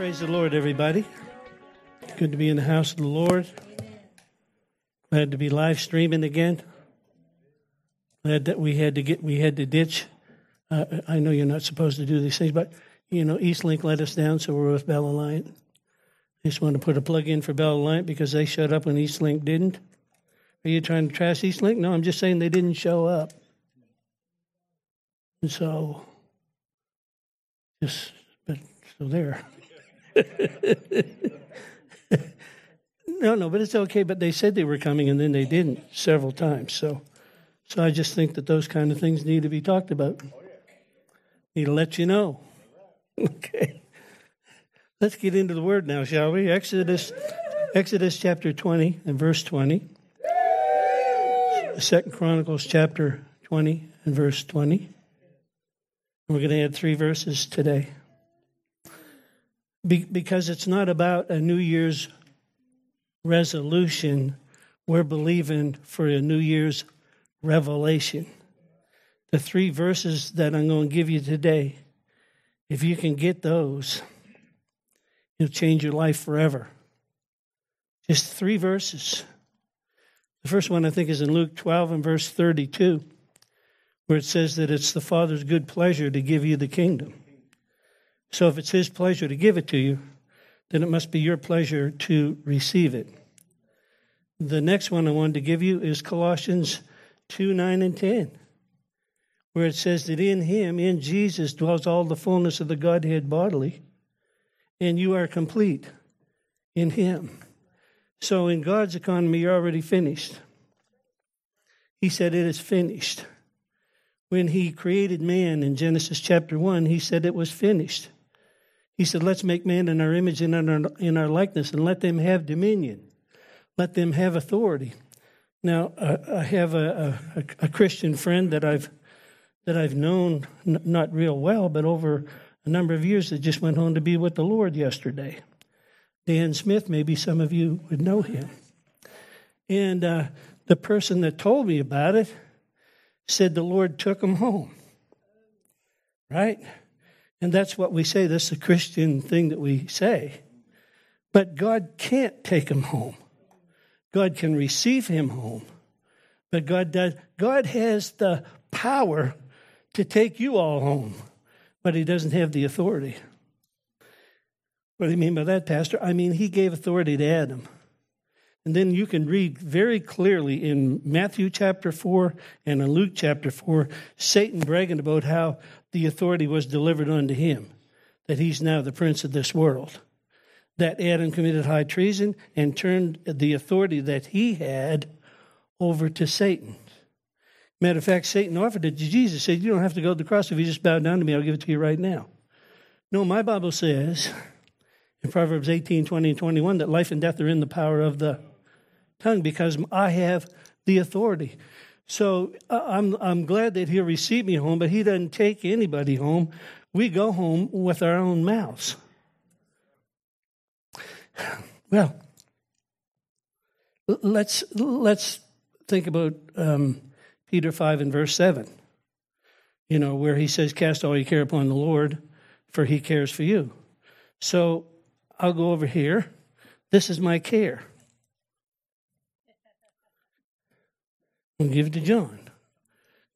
Praise the Lord, everybody. Good to be in the house of the Lord. Glad to be live streaming again. Glad that we had to get we had to ditch. Uh, I know you're not supposed to do these things, but you know Eastlink let us down, so we're with Bell Aliant. I just want to put a plug in for Bell Aliant because they showed up when Eastlink didn't. Are you trying to trash Eastlink? No, I'm just saying they didn't show up. And so, just but so there. no, no, but it's okay. But they said they were coming, and then they didn't several times. So, so I just think that those kind of things need to be talked about. Need to let you know. Okay. Let's get into the word now, shall we? Exodus, Exodus chapter twenty and verse twenty. Second Chronicles chapter twenty and verse twenty. We're going to add three verses today. Be- because it's not about a New Year's resolution. We're believing for a New Year's revelation. The three verses that I'm going to give you today, if you can get those, it'll change your life forever. Just three verses. The first one I think is in Luke 12 and verse 32, where it says that it's the Father's good pleasure to give you the kingdom. So if it's His pleasure to give it to you, then it must be your pleasure to receive it. The next one I wanted to give you is Colossians 2 9 and 10, where it says that in Him, in Jesus, dwells all the fullness of the Godhead bodily, and you are complete in Him. So in God's economy, you're already finished. He said, It is finished. When He created man in Genesis chapter 1, He said it was finished. He said, Let's make man in our image and in our, in our likeness and let them have dominion, let them have authority. Now, uh, I have a, a, a, Christian friend that I've that I've known n- not real well, but over a number of years that just went home to be with the Lord yesterday. Dan Smith, maybe some of you would know him. And uh, the person that told me about it said the Lord took him home. Right? And that's what we say. That's the Christian thing that we say. But God can't take him home. God can receive him home. But God does God has the power to take you all home, but he doesn't have the authority. What do you mean by that, Pastor? I mean he gave authority to Adam. And then you can read very clearly in Matthew chapter 4 and in Luke chapter 4, Satan bragging about how the authority was delivered unto him, that he's now the prince of this world. That Adam committed high treason and turned the authority that he had over to Satan. Matter of fact, Satan offered it to Jesus, said, You don't have to go to the cross. If you just bow down to me, I'll give it to you right now. No, my Bible says in Proverbs 18, 20, and 21 that life and death are in the power of the tongue because I have the authority. So uh, I'm, I'm glad that he'll receive me home, but he doesn't take anybody home. We go home with our own mouths. Well, let's, let's think about um, Peter 5 and verse 7, you know, where he says, Cast all your care upon the Lord, for he cares for you. So I'll go over here. This is my care. And give to John,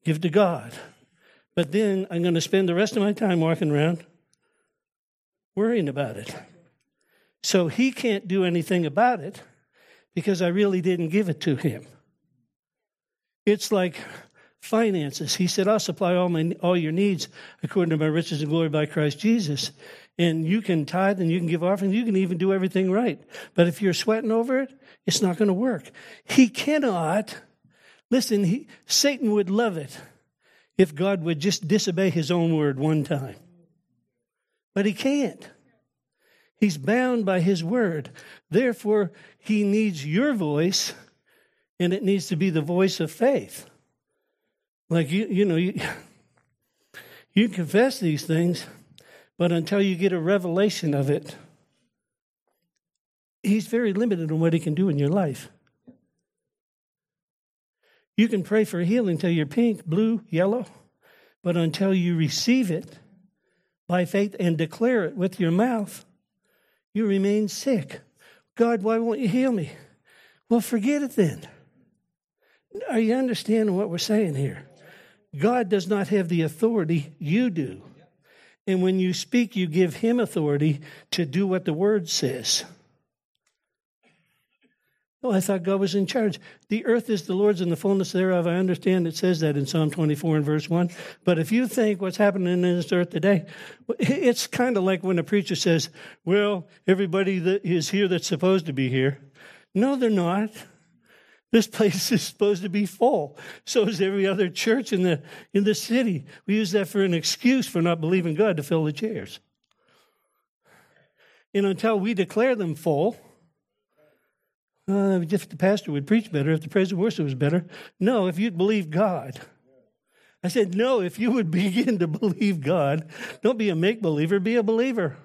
give to God. But then I'm going to spend the rest of my time walking around worrying about it. So he can't do anything about it because I really didn't give it to him. It's like finances. He said, I'll supply all, my, all your needs according to my riches and glory by Christ Jesus. And you can tithe and you can give offerings. you can even do everything right. But if you're sweating over it, it's not going to work. He cannot Listen, he, Satan would love it if God would just disobey his own word one time. But he can't. He's bound by his word. Therefore, he needs your voice, and it needs to be the voice of faith. Like you, you know, you, you confess these things, but until you get a revelation of it, he's very limited on what he can do in your life. You can pray for healing till you're pink, blue, yellow, but until you receive it by faith and declare it with your mouth, You remain sick. God, why won't you heal me? Well, forget it then. Are you understanding what we're saying here? God does not have the authority, you do. And when you speak, you give him authority to do what the word says. Oh, I thought God was in charge. The earth is the Lord's and the fullness thereof. I understand it says that in Psalm 24 and verse 1. But if you think what's happening in this earth today, it's kind of like when a preacher says, Well, everybody that is here that's supposed to be here. No, they're not. This place is supposed to be full. So is every other church in the in the city. We use that for an excuse for not believing God to fill the chairs. And until we declare them full, uh, if the pastor would preach better, if the praise and worship was better. No, if you'd believe God. I said, no, if you would begin to believe God, don't be a make believer, be a believer.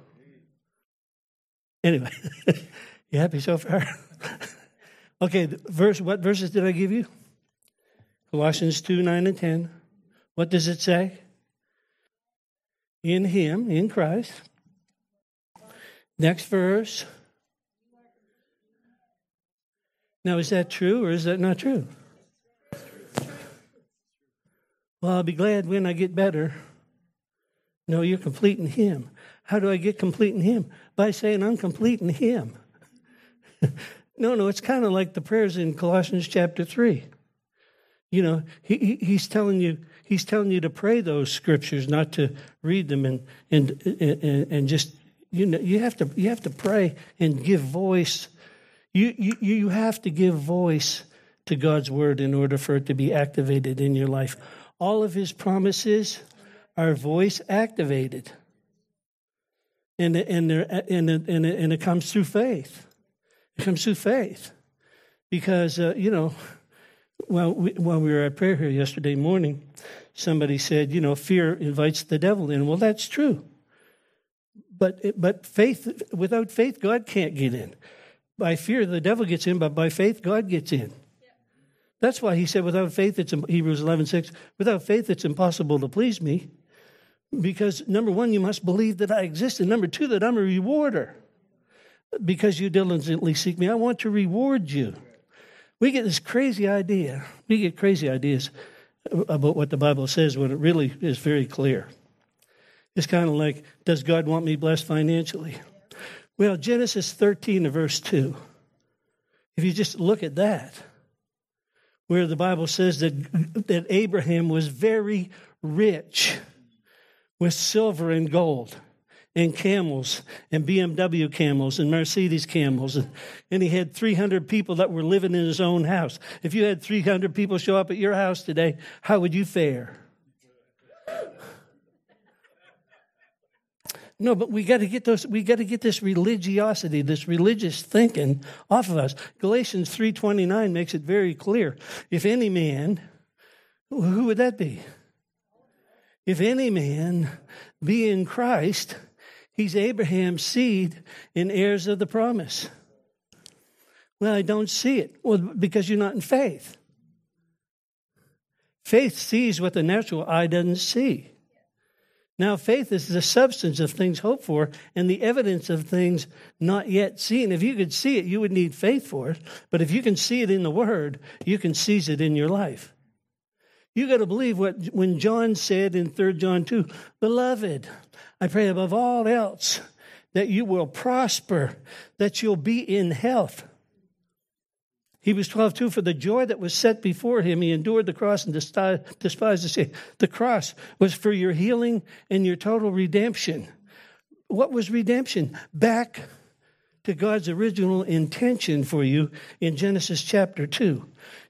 Anyway, you happy so far? okay, verse. What verses did I give you? Colossians 2 9 and 10. What does it say? In Him, in Christ. Next verse. Now, is that true or is that not true? Well, I'll be glad when I get better. No, you're complete in Him. How do I get complete in Him? By saying I'm complete in Him. no, no, it's kind of like the prayers in Colossians chapter 3. You know, he, he, he's telling you he's telling you to pray those scriptures, not to read them and and and, and just you know you have to you have to pray and give voice you, you, you have to give voice to God's word in order for it to be activated in your life. All of his promises are voice activated. And, and, and, and, and it comes through faith. It comes through faith. Because, uh, you know, while we, while we were at prayer here yesterday morning, somebody said, you know, fear invites the devil in. Well, that's true. But, but faith, without faith, God can't get in. By fear, the devil gets in, but by faith, God gets in. That's why he said, without faith, it's Hebrews 11 6, without faith, it's impossible to please me. Because number one, you must believe that I exist. And number two, that I'm a rewarder. Because you diligently seek me, I want to reward you. We get this crazy idea. We get crazy ideas about what the Bible says when it really is very clear. It's kind of like, does God want me blessed financially? Well, Genesis 13 verse 2. If you just look at that, where the Bible says that, that Abraham was very rich with silver and gold and camels and BMW camels and Mercedes camels. And, and he had 300 people that were living in his own house. If you had 300 people show up at your house today, how would you fare? No, but we got to get those. We got to get this religiosity, this religious thinking, off of us. Galatians three twenty nine makes it very clear. If any man, who would that be? If any man be in Christ, he's Abraham's seed and heirs of the promise. Well, I don't see it. Well, because you're not in faith. Faith sees what the natural eye doesn't see. Now, faith is the substance of things hoped for and the evidence of things not yet seen. If you could see it, you would need faith for it. But if you can see it in the Word, you can seize it in your life. You got to believe what when John said in 3 John 2, Beloved, I pray above all else that you will prosper, that you'll be in health Hebrews 12, 2, for the joy that was set before him, he endured the cross and despised the shame. The cross was for your healing and your total redemption. What was redemption? Back to God's original intention for you in Genesis chapter 2.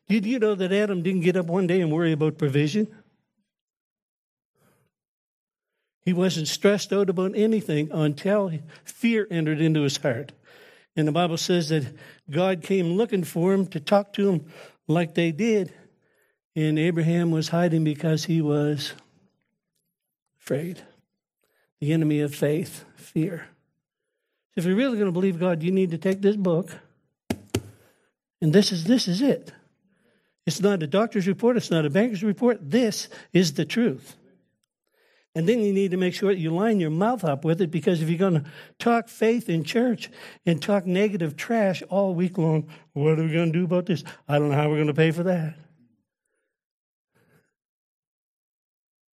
Did you know that Adam didn't get up one day and worry about provision? He wasn't stressed out about anything until fear entered into his heart. And the Bible says that God came looking for him to talk to him like they did. And Abraham was hiding because he was afraid. The enemy of faith, fear. If you're really going to believe God, you need to take this book. And this is this is it. It's not a doctor's report, it's not a banker's report. This is the truth. And then you need to make sure that you line your mouth up with it because if you're going to talk faith in church and talk negative trash all week long, what are we going to do about this? I don't know how we're going to pay for that.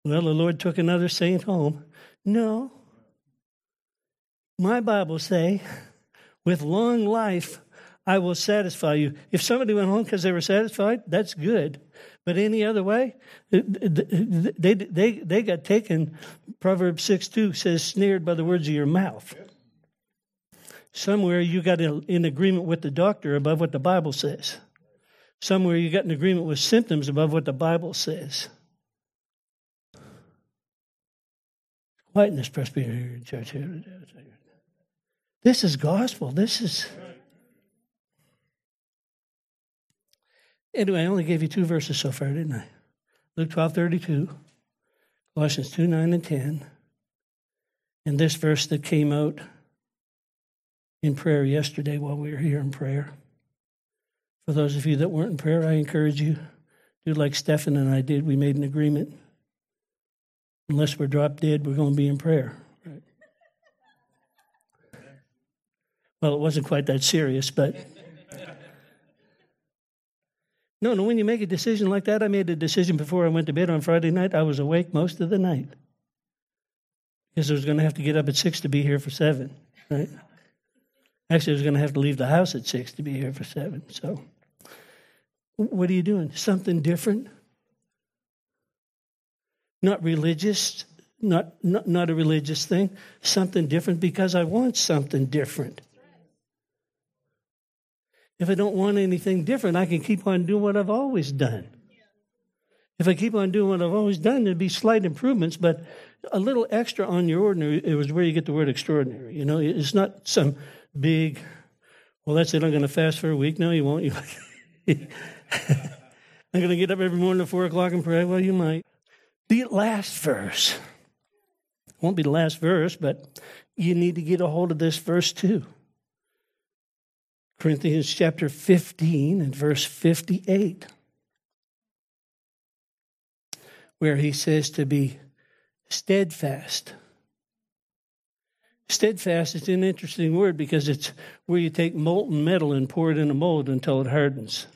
Well, the Lord took another saint home. No. My Bible say, with long life, I will satisfy you. If somebody went home because they were satisfied, that's good. But any other way, they, they, they got taken. Proverbs 6 2 says, snared by the words of your mouth. Somewhere you got in agreement with the doctor above what the Bible says. Somewhere you got in agreement with symptoms above what the Bible says. Quiet in this Presbyterian church here. This is gospel. This is. Anyway, I only gave you two verses so far, didn't I? Luke 12 32, Colossians 2 9 and 10, and this verse that came out in prayer yesterday while we were here in prayer. For those of you that weren't in prayer, I encourage you, do like Stephen and I did. We made an agreement. Unless we're drop dead, we're going to be in prayer. Right? Well, it wasn't quite that serious, but. No, no, when you make a decision like that, I made a decision before I went to bed on Friday night. I was awake most of the night because I was going to have to get up at 6 to be here for 7, right? Actually, I was going to have to leave the house at 6 to be here for 7. So, what are you doing? Something different? Not religious, not, not, not a religious thing. Something different because I want something different. If I don't want anything different, I can keep on doing what I've always done. If I keep on doing what I've always done, there'd be slight improvements, but a little extra on your ordinary it was where you get the word extraordinary. You know, it's not some big, well, that's it, I'm going to fast for a week. No, you won't. I'm going to get up every morning at 4 o'clock and pray. Well, you might. The last verse. Won't be the last verse, but you need to get a hold of this verse too. Corinthians chapter 15 and verse 58, where he says to be steadfast. Steadfast is an interesting word because it's where you take molten metal and pour it in a mold until it hardens.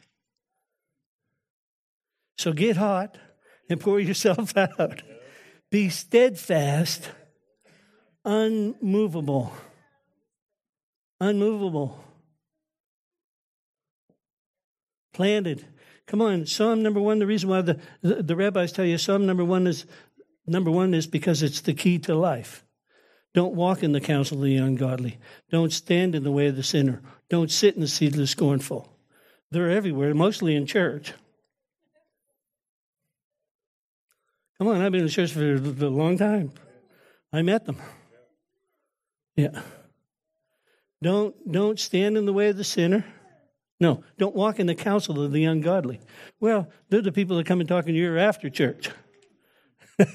So get hot and pour yourself out. Be steadfast, unmovable. Unmovable planted. Come on, Psalm number one. The reason why the, the, the rabbis tell you Psalm number one is number one is because it's the key to life. Don't walk in the counsel of the ungodly. Don't stand in the way of the sinner. Don't sit in the seat of the scornful. They're everywhere, mostly in church. Come on, I've been in church for a long time. I met them. Yeah. Don't don't stand in the way of the sinner. No, don't walk in the counsel of the ungodly. Well, they're the people that come and talk in your after church.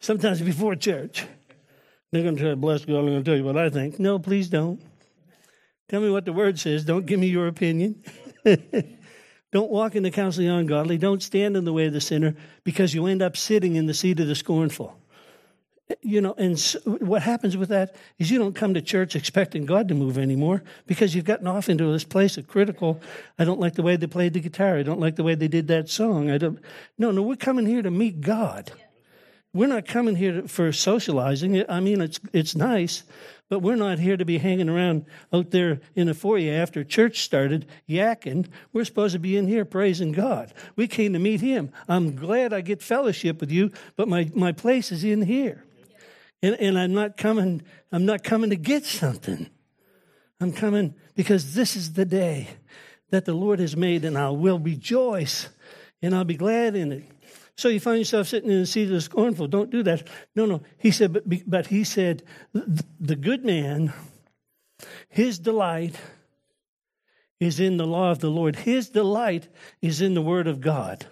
Sometimes before church. They're going to try to bless God. I'm going to tell you what I think. No, please don't. Tell me what the word says. Don't give me your opinion. don't walk in the counsel of the ungodly. Don't stand in the way of the sinner because you end up sitting in the seat of the scornful you know, and what happens with that is you don't come to church expecting God to move anymore because you've gotten off into this place of critical. I don't like the way they played the guitar. I don't like the way they did that song. I don't. No, no, we're coming here to meet God. We're not coming here for socializing. I mean, it's it's nice, but we're not here to be hanging around out there in the foyer after church started yakking. We're supposed to be in here praising God. We came to meet Him. I'm glad I get fellowship with you, but my, my place is in here. And, and I'm not coming, I'm not coming to get something. I'm coming because this is the day that the Lord has made, and I will rejoice and I'll be glad in it. So you find yourself sitting in the seat of the scornful. Don't do that. No, no. He said, but, but he said, the good man, his delight is in the law of the Lord. His delight is in the word of God.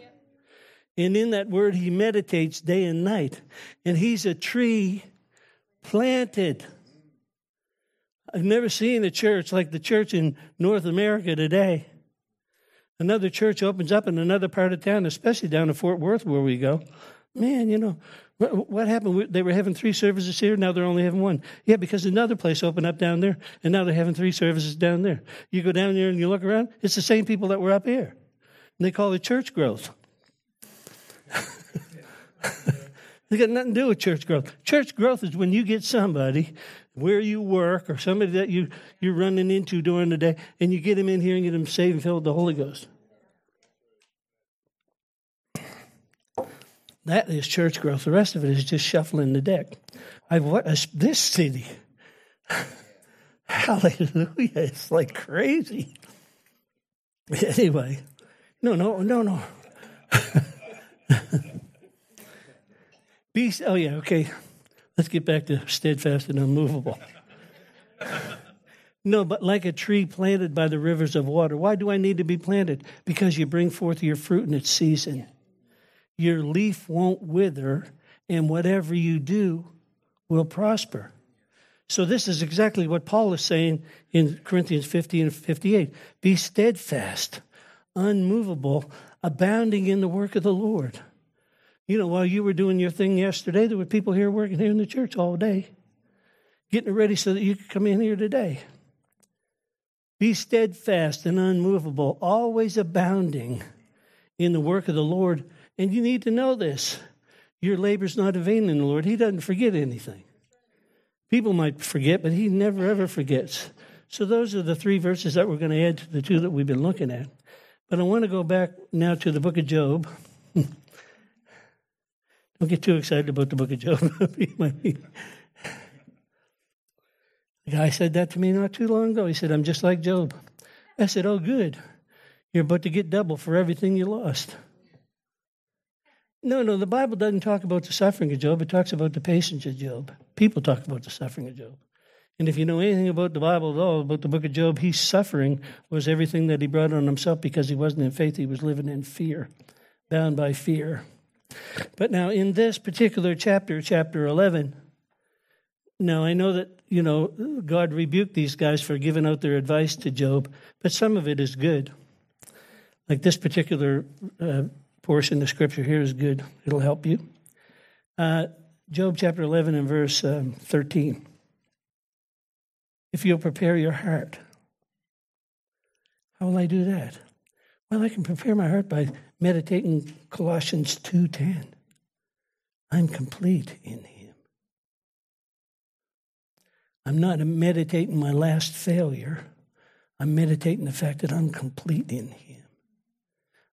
And in that word, he meditates day and night. And he's a tree planted. I've never seen a church like the church in North America today. Another church opens up in another part of town, especially down in Fort Worth where we go. Man, you know, What happened? They were having three services here, now they're only having one. Yeah, because another place opened up down there, and now they're having three services down there. You go down there and you look around, it's the same people that were up here. And they call it church growth. they got nothing to do with church growth. Church growth is when you get somebody where you work or somebody that you, you're running into during the day, and you get them in here and get them saved and filled with the Holy Ghost. That is church growth. The rest of it is just shuffling the deck. I what this city. Hallelujah. It's like crazy. Anyway, no, no, no, no. Be, oh, yeah, okay. Let's get back to steadfast and unmovable. no, but like a tree planted by the rivers of water. Why do I need to be planted? Because you bring forth your fruit in its season your leaf won't wither, and whatever you do will prosper. So, this is exactly what Paul is saying in Corinthians 15 and 58 Be steadfast, unmovable, abounding in the work of the Lord. You know, while you were doing your thing yesterday, there were people here working here in the church all day, getting it ready so that you could come in here today. Be steadfast and unmovable, always abounding in the work of the Lord and you need to know this. Your labor's not in vain in the Lord. He doesn't forget anything. People might forget, but He never ever forgets. So those are the three verses that we're going to add to the two that we've been looking at. But I want to go back now to the book of Job. Don't get too excited about the book of Job. the guy said that to me not too long ago. He said, I'm just like Job. I said, Oh, good. You're about to get double for everything you lost. No, no, the Bible doesn't talk about the suffering of Job. It talks about the patience of Job. People talk about the suffering of Job. And if you know anything about the Bible at all, about the book of Job, his suffering was everything that he brought on himself because he wasn't in faith. He was living in fear, bound by fear. But now, in this particular chapter, chapter 11, now I know that, you know, God rebuked these guys for giving out their advice to Job, but some of it is good. Like this particular uh, portion of scripture here is good. It'll help you. Uh, Job chapter 11 and verse um, 13. If you'll prepare your heart, how will I do that? Well, I can prepare my heart by meditating Colossians 2:10. I'm complete in him. I'm not meditating my last failure. I'm meditating the fact that I'm complete in him.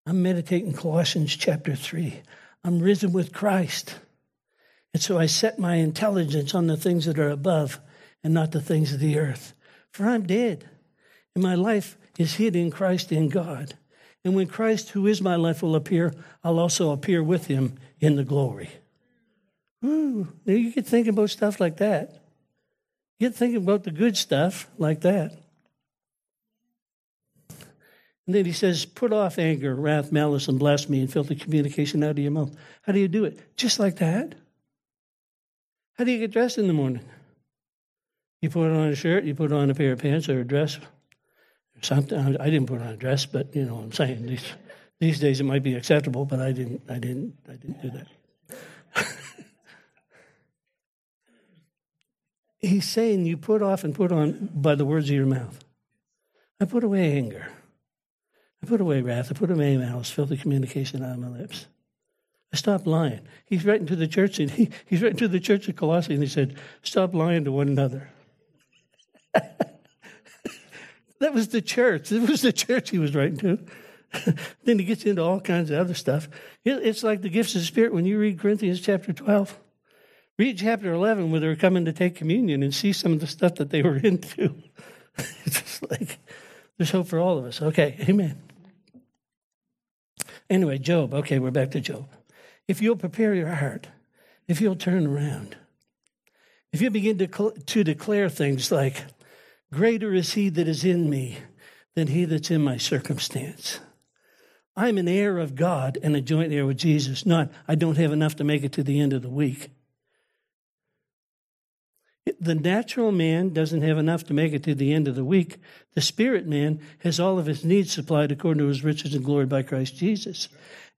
I'm meditating Colossians chapter 3. I'm risen with Christ. And so I set my intelligence on the things that are above and not the things of the earth. For I'm dead, and my life is hid in Christ in God. And when Christ, who is my life, will appear, I'll also appear with him in the glory. Ooh, you get thinking about stuff like that. You get thinking about the good stuff like that. And then he says, Put off anger, wrath, malice, and blasphemy, and filthy communication out of your mouth. How do you do it? Just like that. How do you get dressed in the morning? You put on a shirt, you put on a pair of pants or a dress. Something. I didn't put on a dress, but you know what I'm saying. These, these days it might be acceptable, but I didn't I didn't I didn't do that. He's saying you put off and put on by the words of your mouth. I put away anger. I put away wrath. I put away malice, filthy communication out of my lips. I stopped lying. He's writing to the church, and he, he's writing to the church of Colossae, and he said, "Stop lying to one another." That was the church. It was the church he was writing to. then he gets into all kinds of other stuff. It's like the gifts of the Spirit when you read Corinthians chapter 12. Read chapter 11 where they're coming to take communion and see some of the stuff that they were into. it's just like, there's hope for all of us. Okay, amen. Anyway, Job. Okay, we're back to Job. If you'll prepare your heart, if you'll turn around, if you begin to, to declare things like, Greater is he that is in me than he that's in my circumstance. I'm an heir of God and a joint heir with Jesus, not I don't have enough to make it to the end of the week. The natural man doesn't have enough to make it to the end of the week. The spirit man has all of his needs supplied according to his riches and glory by Christ Jesus.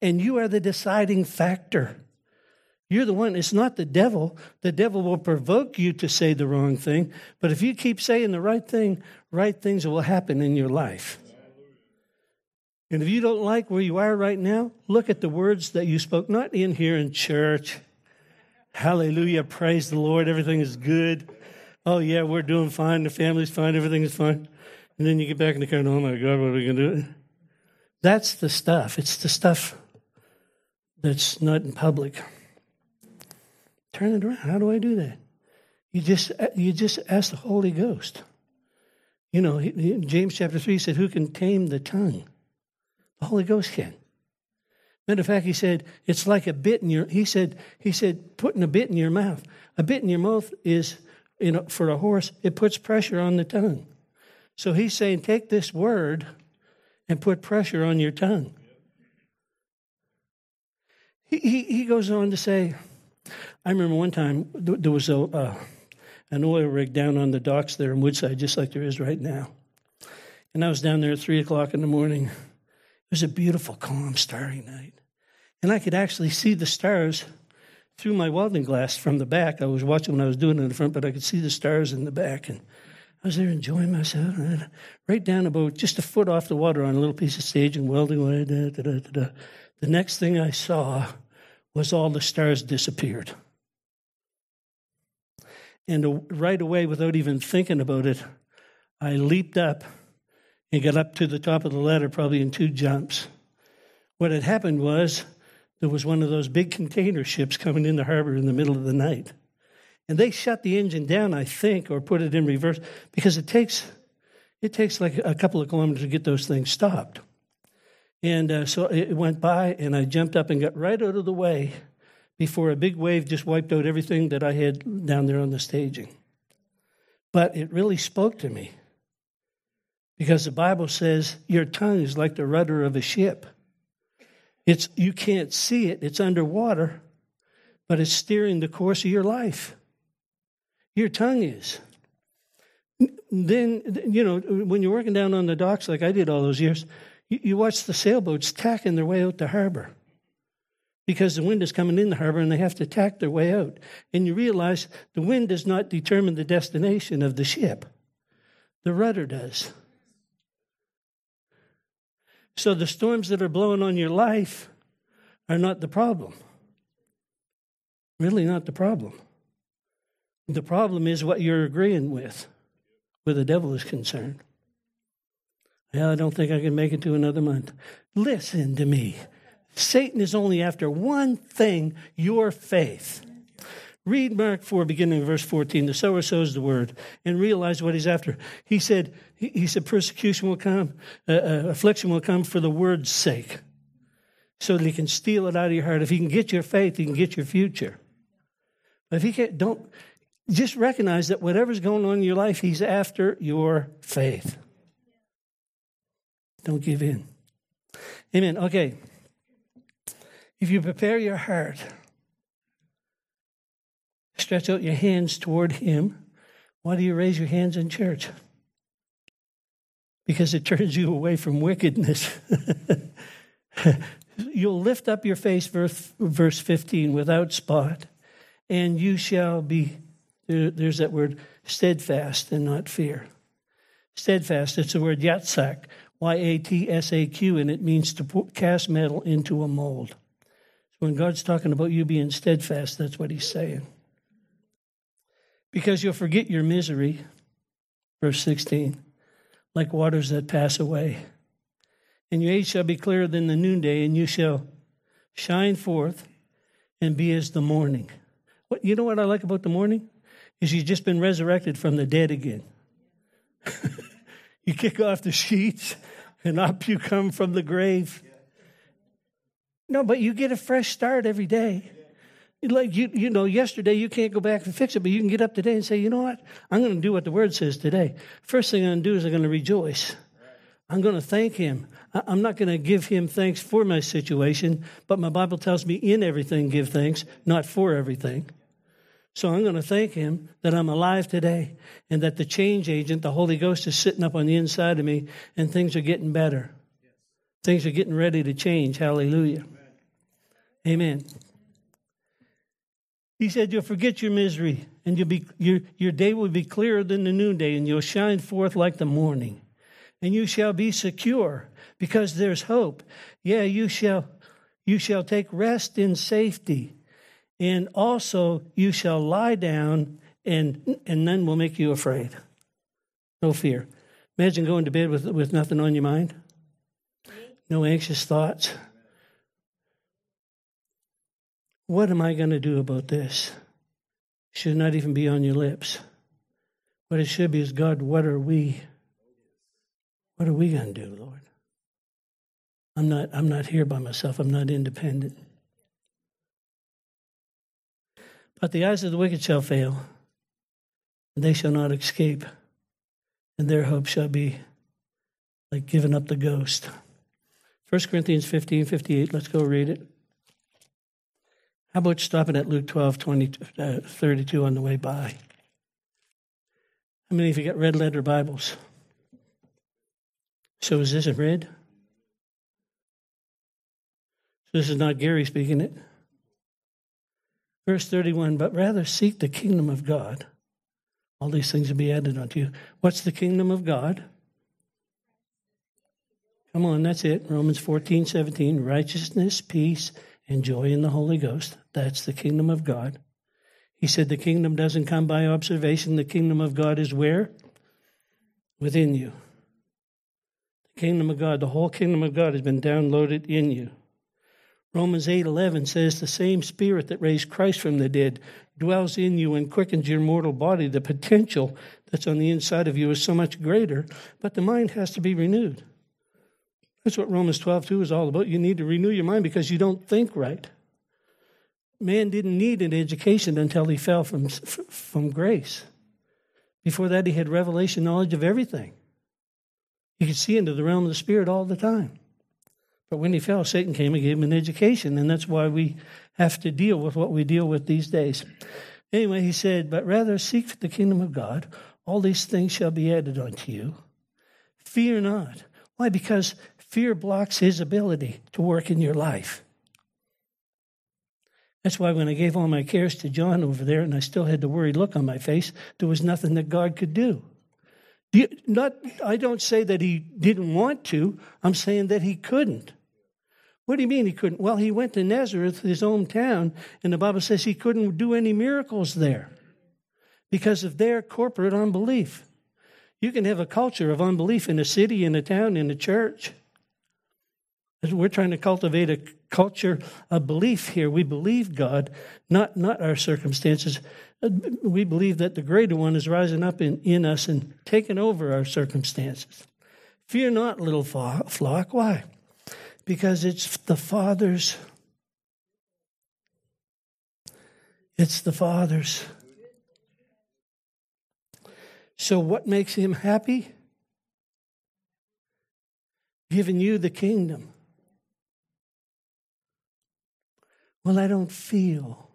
And you are the deciding factor. You're the one, it's not the devil. The devil will provoke you to say the wrong thing. But if you keep saying the right thing, right things will happen in your life. And if you don't like where you are right now, look at the words that you spoke, not in here in church. Hallelujah, praise the Lord, everything is good. Oh, yeah, we're doing fine, the family's fine, everything is fine. And then you get back in the car and, oh my God, what are we going to do? That's the stuff. It's the stuff that's not in public. Turn it around. How do I do that? You just you just ask the Holy Ghost. You know, James chapter three said, "Who can tame the tongue?" The Holy Ghost can. Matter of fact, he said it's like a bit in your. He said he said putting a bit in your mouth. A bit in your mouth is, you know, for a horse, it puts pressure on the tongue. So he's saying, take this word and put pressure on your tongue. He, he, he goes on to say, I remember one time there was a, uh, an oil rig down on the docks there in Woodside, just like there is right now. And I was down there at 3 o'clock in the morning. It was a beautiful, calm, starry night. And I could actually see the stars through my welding glass from the back. I was watching when I was doing it in the front, but I could see the stars in the back. And I was there enjoying myself, right down about just a foot off the water on a little piece of staging, welding away. Da, da, da, the next thing I saw was all the stars disappeared. And right away, without even thinking about it, I leaped up and got up to the top of the ladder, probably in two jumps. What had happened was there was one of those big container ships coming in the harbor in the middle of the night. And they shut the engine down, I think, or put it in reverse because it takes it takes like a couple of kilometers to get those things stopped. And uh, so it went by, and I jumped up and got right out of the way before a big wave just wiped out everything that I had down there on the staging. But it really spoke to me because the Bible says your tongue is like the rudder of a ship. It's, you can't see it, it's underwater, but it's steering the course of your life. Your tongue is. Then, you know, when you're working down on the docks like I did all those years, you, you watch the sailboats tacking their way out to harbor because the wind is coming in the harbor and they have to tack their way out. And you realize the wind does not determine the destination of the ship, the rudder does. So the storms that are blowing on your life are not the problem. Really, not the problem. The problem is what you're agreeing with, where the devil is concerned. Well, I don't think I can make it to another month. Listen to me. Satan is only after one thing your faith. Read Mark 4, beginning in verse 14. The sower sows the word and realize what he's after. He said, he, he said persecution will come, uh, uh, affliction will come for the word's sake, so that he can steal it out of your heart. If he can get your faith, he can get your future. But if he can't, don't, just recognize that whatever's going on in your life, he's after your faith. Don't give in. Amen. Okay. If you prepare your heart, stretch out your hands toward Him, why do you raise your hands in church? Because it turns you away from wickedness. You'll lift up your face, verse, verse 15, without spot, and you shall be, there's that word, steadfast and not fear. Steadfast, it's the word yatsaq, Y A T S A Q, and it means to put, cast metal into a mold. When God's talking about you being steadfast, that's what he's saying. Because you'll forget your misery, verse 16, like waters that pass away. And your age shall be clearer than the noonday, and you shall shine forth and be as the morning. What you know what I like about the morning? Is you've just been resurrected from the dead again. You kick off the sheets and up you come from the grave. No, but you get a fresh start every day. Like you, you know, yesterday you can't go back and fix it, but you can get up today and say, you know what? I'm going to do what the word says today. First thing I'm going to do is I'm going to rejoice. I'm going to thank him. I'm not going to give him thanks for my situation, but my Bible tells me in everything give thanks, not for everything. So I'm going to thank Him that I'm alive today and that the change agent, the Holy Ghost, is sitting up on the inside of me and things are getting better. Things are getting ready to change. Hallelujah. Amen. He said, You'll forget your misery, and you'll be, your, your day will be clearer than the noonday, and you'll shine forth like the morning. And you shall be secure, because there's hope. Yeah, you shall, you shall take rest in safety, and also you shall lie down, and, and none will make you afraid. No fear. Imagine going to bed with, with nothing on your mind, no anxious thoughts. What am I going to do about this? Should not even be on your lips. What it should be is God, what are we? What are we going to do, Lord? I'm not, I'm not here by myself. I'm not independent. But the eyes of the wicked shall fail, and they shall not escape, and their hope shall be like giving up the ghost. 1 Corinthians 15 58, let's go read it. How about stopping at Luke 12, 20, uh, 32 on the way by? How many of you got red letter Bibles? So is this a red? So this is not Gary speaking it. Verse 31 But rather seek the kingdom of God. All these things will be added unto you. What's the kingdom of God? Come on, that's it. Romans 14, 17. Righteousness, peace, and joy in the Holy Ghost. That's the kingdom of God. He said the kingdom doesn't come by observation. The kingdom of God is where? Within you. The kingdom of God, the whole kingdom of God has been downloaded in you. Romans 8:11 says the same spirit that raised Christ from the dead dwells in you and quickens your mortal body. The potential that's on the inside of you is so much greater, but the mind has to be renewed. That's what Romans 12, 2 is all about. You need to renew your mind because you don't think right. Man didn't need an education until he fell from, from grace. Before that, he had revelation knowledge of everything. He could see into the realm of the Spirit all the time. But when he fell, Satan came and gave him an education, and that's why we have to deal with what we deal with these days. Anyway, he said, But rather seek the kingdom of God. All these things shall be added unto you. Fear not. Why? Because Fear blocks his ability to work in your life. That's why when I gave all my cares to John over there and I still had the worried look on my face, there was nothing that God could do. Not, I don't say that he didn't want to, I'm saying that he couldn't. What do you mean he couldn't? Well, he went to Nazareth, his hometown, and the Bible says he couldn't do any miracles there because of their corporate unbelief. You can have a culture of unbelief in a city, in a town, in a church. We're trying to cultivate a culture of belief here. We believe God, not, not our circumstances. We believe that the greater one is rising up in, in us and taking over our circumstances. Fear not, little flock. Why? Because it's the Father's. It's the Father's. So, what makes him happy? Giving you the kingdom. Well, I don't feel.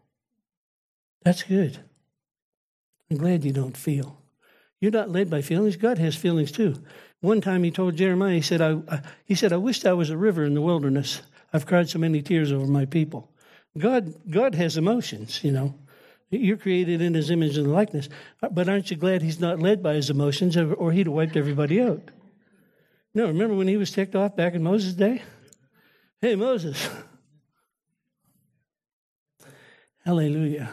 That's good. I'm glad you don't feel. You're not led by feelings. God has feelings too. One time he told Jeremiah, he said, I, I, he said, I wished I was a river in the wilderness. I've cried so many tears over my people. God, God has emotions, you know. You're created in his image and likeness. Uh, but aren't you glad he's not led by his emotions or he'd have wiped everybody out? No, remember when he was ticked off back in Moses' day? Hey, Moses, Hallelujah.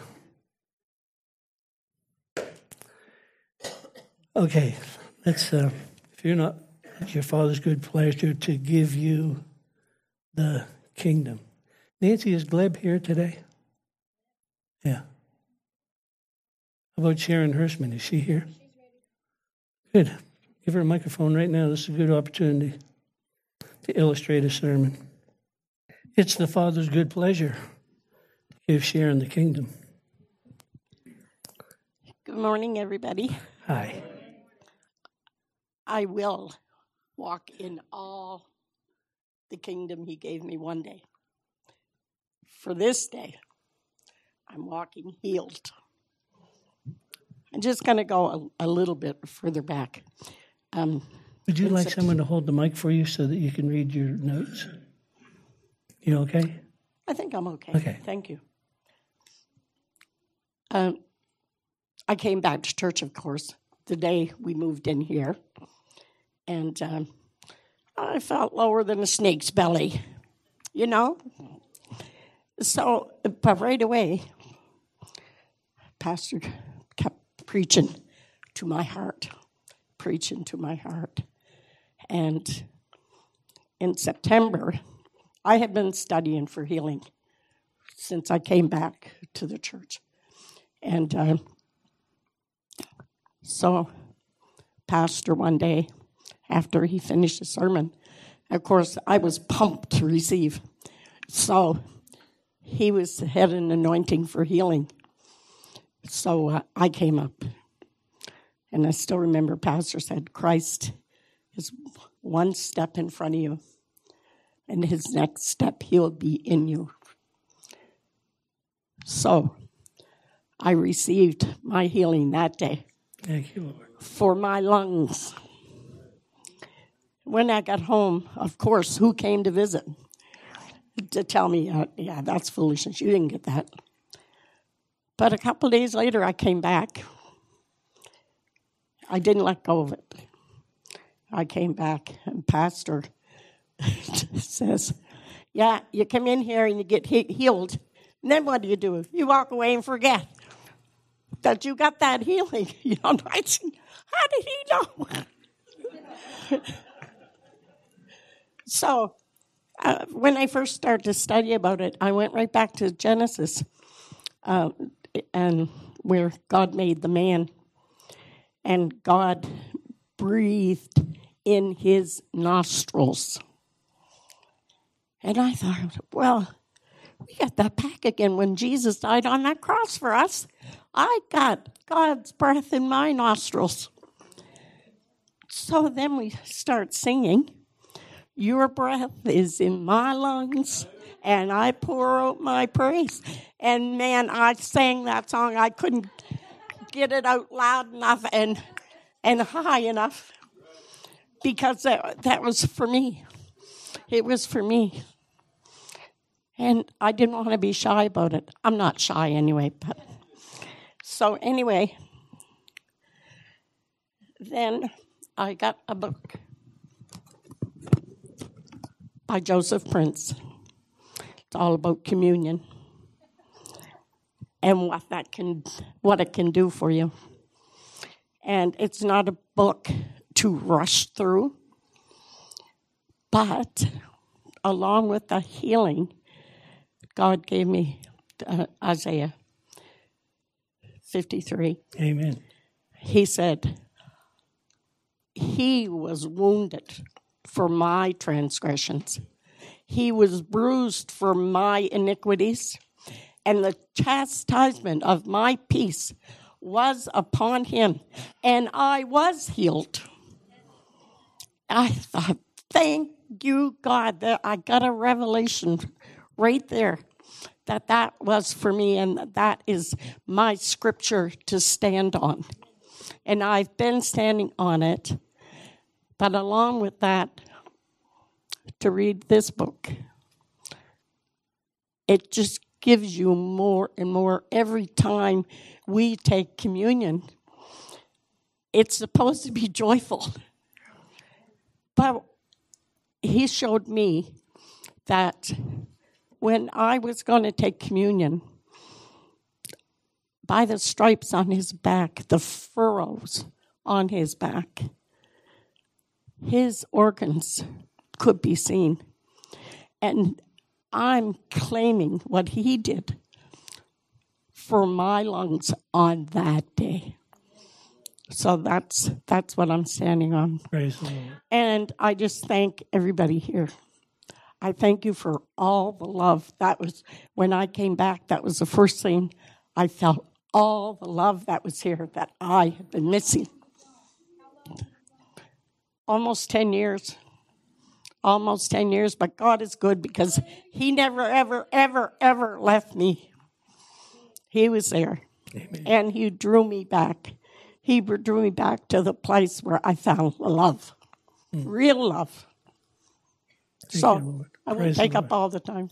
Okay, let's, uh, if you're not, your Father's good pleasure to give you the kingdom. Nancy, is Gleb here today? Yeah. How about Sharon Hirschman? Is she here? Good. Give her a microphone right now. This is a good opportunity to illustrate a sermon. It's the Father's good pleasure give in the kingdom. Good morning, everybody. Hi. I will walk in all the kingdom He gave me one day. For this day, I'm walking healed. I'm just going to go a, a, little bit further back. Um, Would you like someone to hold the mic for you so that you can read your notes? You okay? I think I'm okay. Okay. Thank you. Um, I came back to church, of course, the day we moved in here. And um, I felt lower than a snake's belly, you know? So, but right away, Pastor kept preaching to my heart, preaching to my heart. And in September, I had been studying for healing since I came back to the church. And uh, so, Pastor, one day after he finished the sermon, of course, I was pumped to receive. So, he was had an anointing for healing. So uh, I came up, and I still remember Pastor said, Christ is one step in front of you, and his next step, he'll be in you. So I received my healing that day. Thank you, Lord. For my lungs. When I got home, of course, who came to visit? To tell me, uh, yeah, that's foolishness. You didn't get that. But a couple days later, I came back. I didn't let go of it. I came back, and Pastor says, Yeah, you come in here and you get he- healed. And then what do you do? You walk away and forget that you got that healing. You know, said, how did he know? so, uh, when I first started to study about it, I went right back to Genesis, uh, and where God made the man, and God breathed in his nostrils. And I thought, well, we got that back again when Jesus died on that cross for us. I got God's breath in my nostrils. So then we start singing, Your breath is in my lungs, and I pour out my praise. And man, I sang that song. I couldn't get it out loud enough and, and high enough because that, that was for me. It was for me. And I didn't want to be shy about it. I'm not shy anyway, but so anyway, then I got a book by Joseph Prince. It's all about communion and what that can what it can do for you. And it's not a book to rush through, but along with the healing, God gave me uh, Isaiah 53. Amen. He said, He was wounded for my transgressions, He was bruised for my iniquities, and the chastisement of my peace was upon Him, and I was healed. I thought, thank you, God, that I got a revelation right there that that was for me and that is my scripture to stand on. And I've been standing on it. But along with that, to read this book, it just gives you more and more every time we take communion. It's supposed to be joyful. But he showed me that when I was going to take communion, by the stripes on his back, the furrows on his back, his organs could be seen. And I'm claiming what he did for my lungs on that day. So that's that's what I'm standing on. Praise. And I just thank everybody here. I thank you for all the love. That was when I came back, that was the first thing I felt all the love that was here that I had been missing. Almost 10 years. Almost 10 years, but God is good because He never, ever, ever, ever left me. He was there. Amen. And He drew me back. He drew me back to the place where I found love, hmm. real love. So you, I won't take up all the time.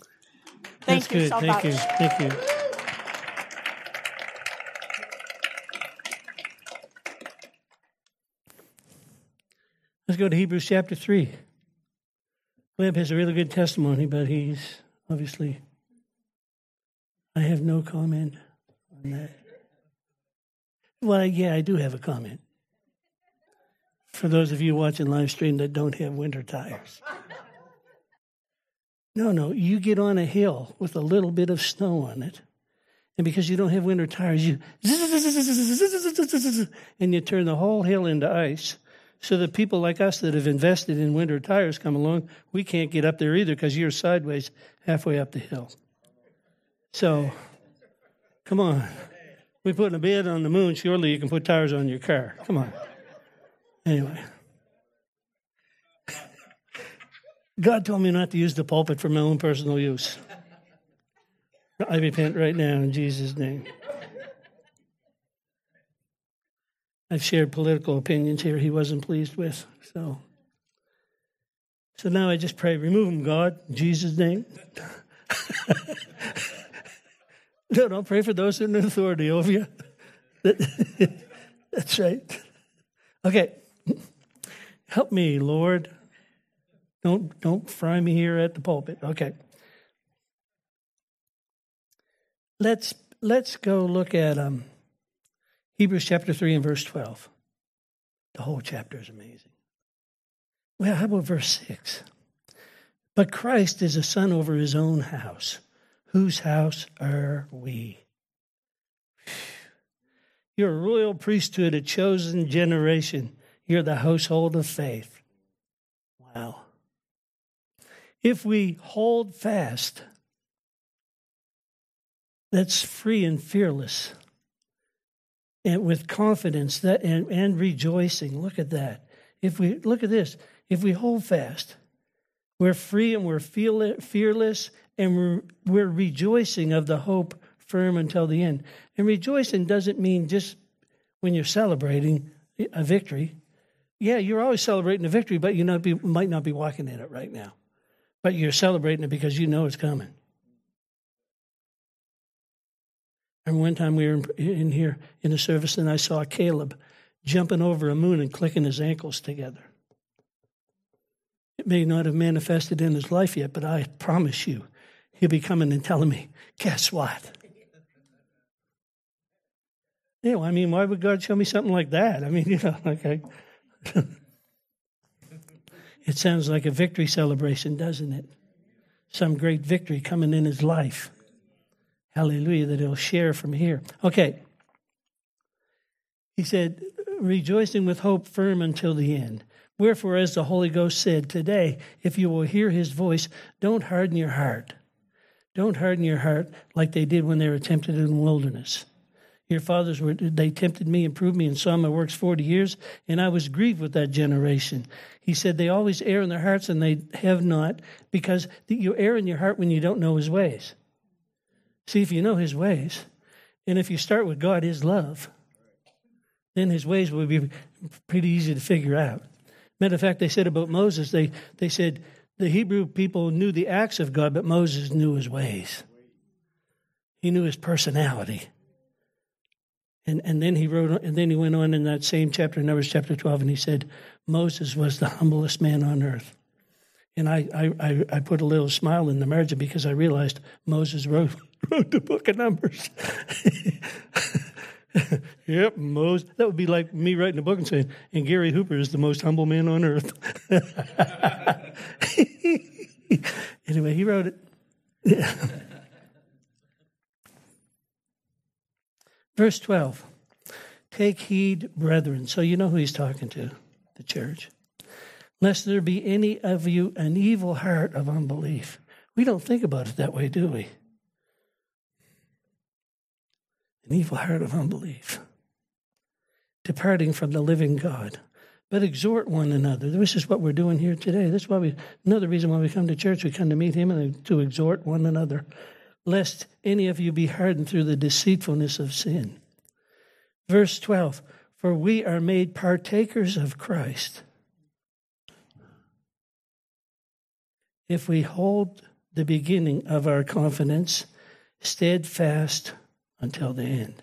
Thank That's you good. so Thank much. You. Thank you. Let's go to Hebrews chapter 3. Caleb has a really good testimony, but he's obviously. I have no comment on that. Well, yeah, I do have a comment. For those of you watching live stream that don't have winter tires. No, no, you get on a hill with a little bit of snow on it, and because you don't have winter tires, you and you turn the whole hill into ice. So the people like us that have invested in winter tires come along, we can't get up there either because you're sideways halfway up the hill. So, come on. We put a bed on the moon, surely you can put tires on your car. Come on. Anyway. God told me not to use the pulpit for my own personal use. I repent right now in Jesus' name. I've shared political opinions here he wasn't pleased with. So, so now I just pray, remove him, God, in Jesus' name. no, don't pray for those in authority over you. That's right. Okay. Help me, Lord. Don't don't fry me here at the pulpit. Okay. Let's let's go look at um Hebrews chapter 3 and verse 12. The whole chapter is amazing. Well, how about verse 6? But Christ is a son over his own house. Whose house are we? You're a royal priesthood, a chosen generation. You're the household of faith. Wow. If we hold fast, that's free and fearless and with confidence that and, and rejoicing. Look at that. If we look at this, if we hold fast, we're free and we're feel, fearless and we're, we're rejoicing of the hope firm until the end. And rejoicing doesn't mean just when you're celebrating a victory. Yeah, you're always celebrating a victory, but you not be, might not be walking in it right now. But you're celebrating it because you know it's coming. And one time we were in here in the service and I saw Caleb jumping over a moon and clicking his ankles together. It may not have manifested in his life yet, but I promise you, he'll be coming and telling me, guess what? You know, I mean, why would God show me something like that? I mean, you know, okay. It sounds like a victory celebration, doesn't it? Some great victory coming in his life. Hallelujah, that he'll share from here. Okay. He said, rejoicing with hope firm until the end. Wherefore, as the Holy Ghost said, today, if you will hear his voice, don't harden your heart. Don't harden your heart like they did when they were tempted in the wilderness. Your fathers were, they tempted me and proved me and saw my works 40 years, and I was grieved with that generation. He said, they always err in their hearts and they have not, because you err in your heart when you don't know his ways. See, if you know his ways, and if you start with God, his love, then his ways will be pretty easy to figure out. Matter of fact, they said about Moses, they, they said the Hebrew people knew the acts of God, but Moses knew his ways. He knew his personality. And, and then he wrote, and then he went on in that same chapter, Numbers chapter 12, and he said, Moses was the humblest man on earth. And I, I, I put a little smile in the margin because I realized Moses wrote wrote the book of Numbers. yep, Moses. That would be like me writing a book and saying, and Gary Hooper is the most humble man on earth. anyway, he wrote it. Verse 12 Take heed, brethren. So you know who he's talking to, the church. Lest there be any of you an evil heart of unbelief. We don't think about it that way, do we? an evil heart of unbelief, departing from the living God. But exhort one another. This is what we're doing here today. This is why we, another reason why we come to church, we come to meet Him and to exhort one another, lest any of you be hardened through the deceitfulness of sin. Verse 12 For we are made partakers of Christ. If we hold the beginning of our confidence steadfast until the end.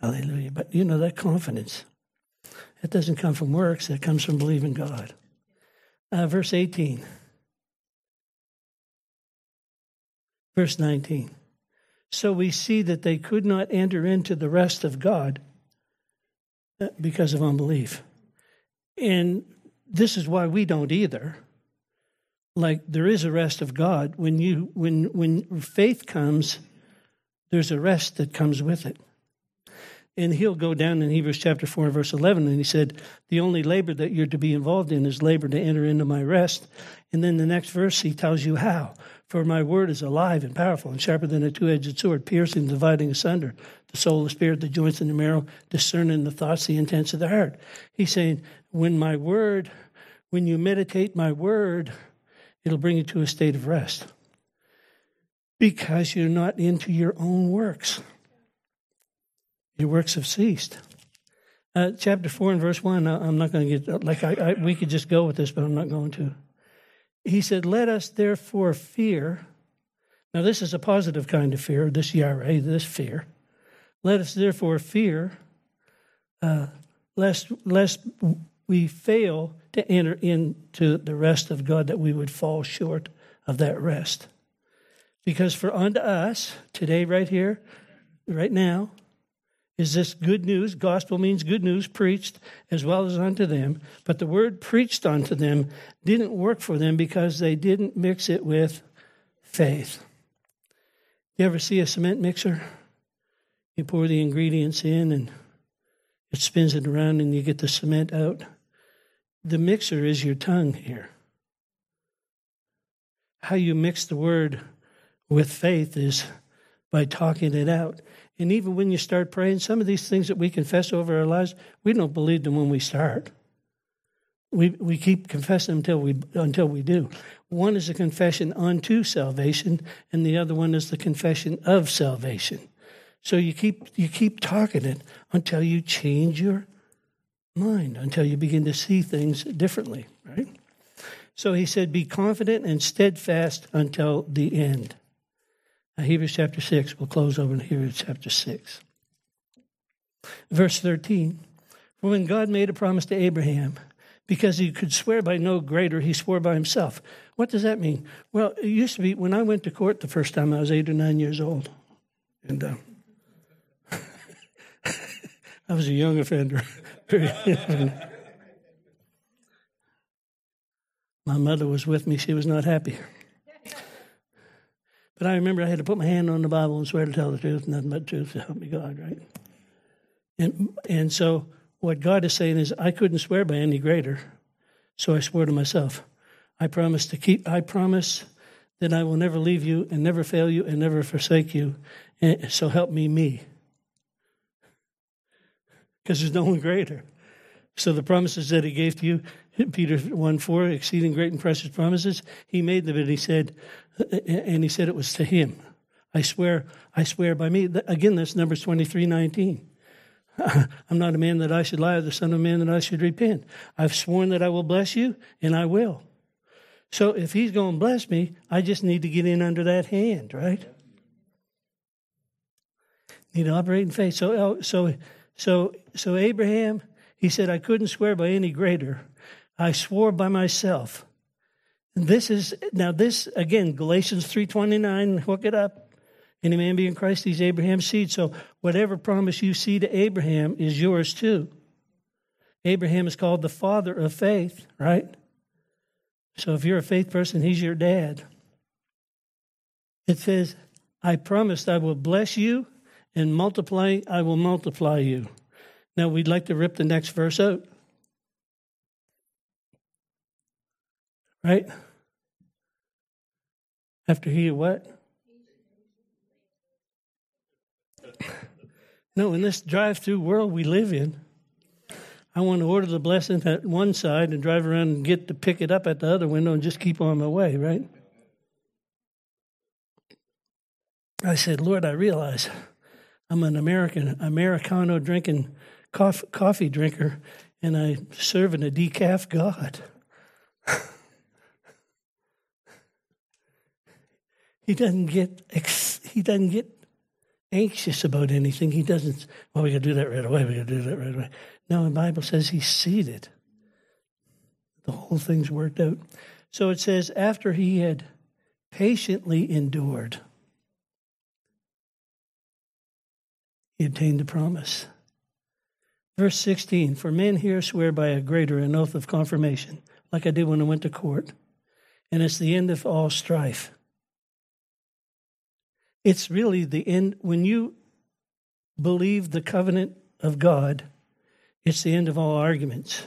Hallelujah. But you know, that confidence. That doesn't come from works, that comes from believing God. Uh, verse 18. Verse 19. So we see that they could not enter into the rest of God uh, because of unbelief. And this is why we don't either. Like there is a rest of God when you when when faith comes, there's a rest that comes with it. And he'll go down in Hebrews chapter 4, verse 11, and he said, The only labor that you're to be involved in is labor to enter into my rest. And then the next verse, he tells you how. For my word is alive and powerful and sharper than a two edged sword, piercing, dividing asunder the soul, the spirit, the joints, and the marrow, discerning the thoughts, the intents of the heart. He's saying, When my word, when you meditate my word, it'll bring you to a state of rest because you're not into your own works. Your works have ceased. Uh, chapter 4 and verse 1, I'm not going to get, like, I, I, we could just go with this, but I'm not going to. He said, Let us therefore fear. Now, this is a positive kind of fear, this yare, this fear. Let us therefore fear, uh, lest, lest we fail to enter into the rest of God, that we would fall short of that rest. Because for unto us, today, right here, right now, is this good news. Gospel means good news preached as well as unto them. But the word preached unto them didn't work for them because they didn't mix it with faith. You ever see a cement mixer? You pour the ingredients in and it spins it around and you get the cement out. The mixer is your tongue here. How you mix the word with faith is by talking it out. And even when you start praying, some of these things that we confess over our lives, we don't believe them when we start. We, we keep confessing until we, until we do. One is a confession unto salvation, and the other one is the confession of salvation. So you keep, you keep talking it until you change your mind, until you begin to see things differently, right? So he said, Be confident and steadfast until the end. Hebrews chapter 6, we'll close over in Hebrews chapter 6. Verse 13 For when God made a promise to Abraham, because he could swear by no greater, he swore by himself. What does that mean? Well, it used to be when I went to court the first time, I was eight or nine years old. And uh, I was a young offender. My mother was with me, she was not happy. But I remember I had to put my hand on the Bible and swear to tell the truth, nothing but truth to help me God, right? And and so what God is saying is I couldn't swear by any greater, so I swore to myself. I promise to keep I promise that I will never leave you and never fail you and never forsake you. And so help me me. Because there's no one greater. So the promises that he gave to you, Peter 1 4, exceeding great and precious promises, he made them and he said, and he said it was to him. I swear, I swear by me. Again, that's Numbers 23 19. I'm not a man that I should lie, or the son of man that I should repent. I've sworn that I will bless you, and I will. So if he's going to bless me, I just need to get in under that hand, right? Need to operate in faith. So, so, so, so Abraham, he said, I couldn't swear by any greater. I swore by myself. This is now this again Galatians 3:29 hook it up. Any man be in Christ he's Abraham's seed. So whatever promise you see to Abraham is yours too. Abraham is called the father of faith, right? So if you're a faith person, he's your dad. It says, I promised I will bless you and multiply, I will multiply you. Now we'd like to rip the next verse out. Right? After he what? No, in this drive through world we live in, I want to order the blessing at one side and drive around and get to pick it up at the other window and just keep on my way, right? I said, Lord, I realize I'm an American, Americano drinking coffee, coffee drinker, and I serve in a decaf God. He doesn't get he doesn't get anxious about anything. He doesn't, well, we got to do that right away. We got to do that right away. No, the Bible says he's seated. The whole thing's worked out. So it says, after he had patiently endured, he obtained the promise. Verse 16 For men here swear by a greater, an oath of confirmation, like I did when I went to court. And it's the end of all strife. It's really the end. When you believe the covenant of God, it's the end of all arguments.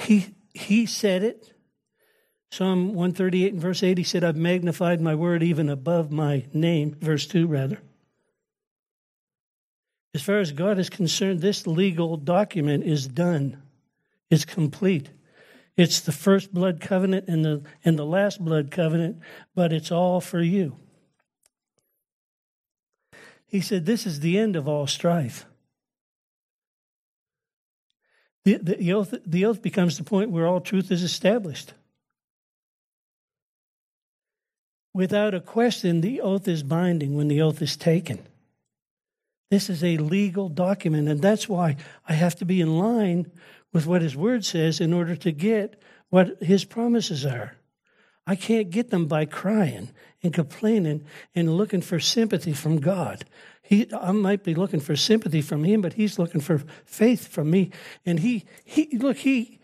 He, he said it. Psalm 138 and verse 8, he said, I've magnified my word even above my name. Verse 2, rather. As far as God is concerned, this legal document is done, it's complete. It's the first blood covenant and the, and the last blood covenant, but it's all for you. He said, This is the end of all strife. The, the, oath, the oath becomes the point where all truth is established. Without a question, the oath is binding when the oath is taken. This is a legal document, and that's why I have to be in line with what His Word says in order to get what His promises are. I can't get them by crying and complaining and looking for sympathy from God. He, I might be looking for sympathy from him, but he's looking for faith from me. And he, he look, he,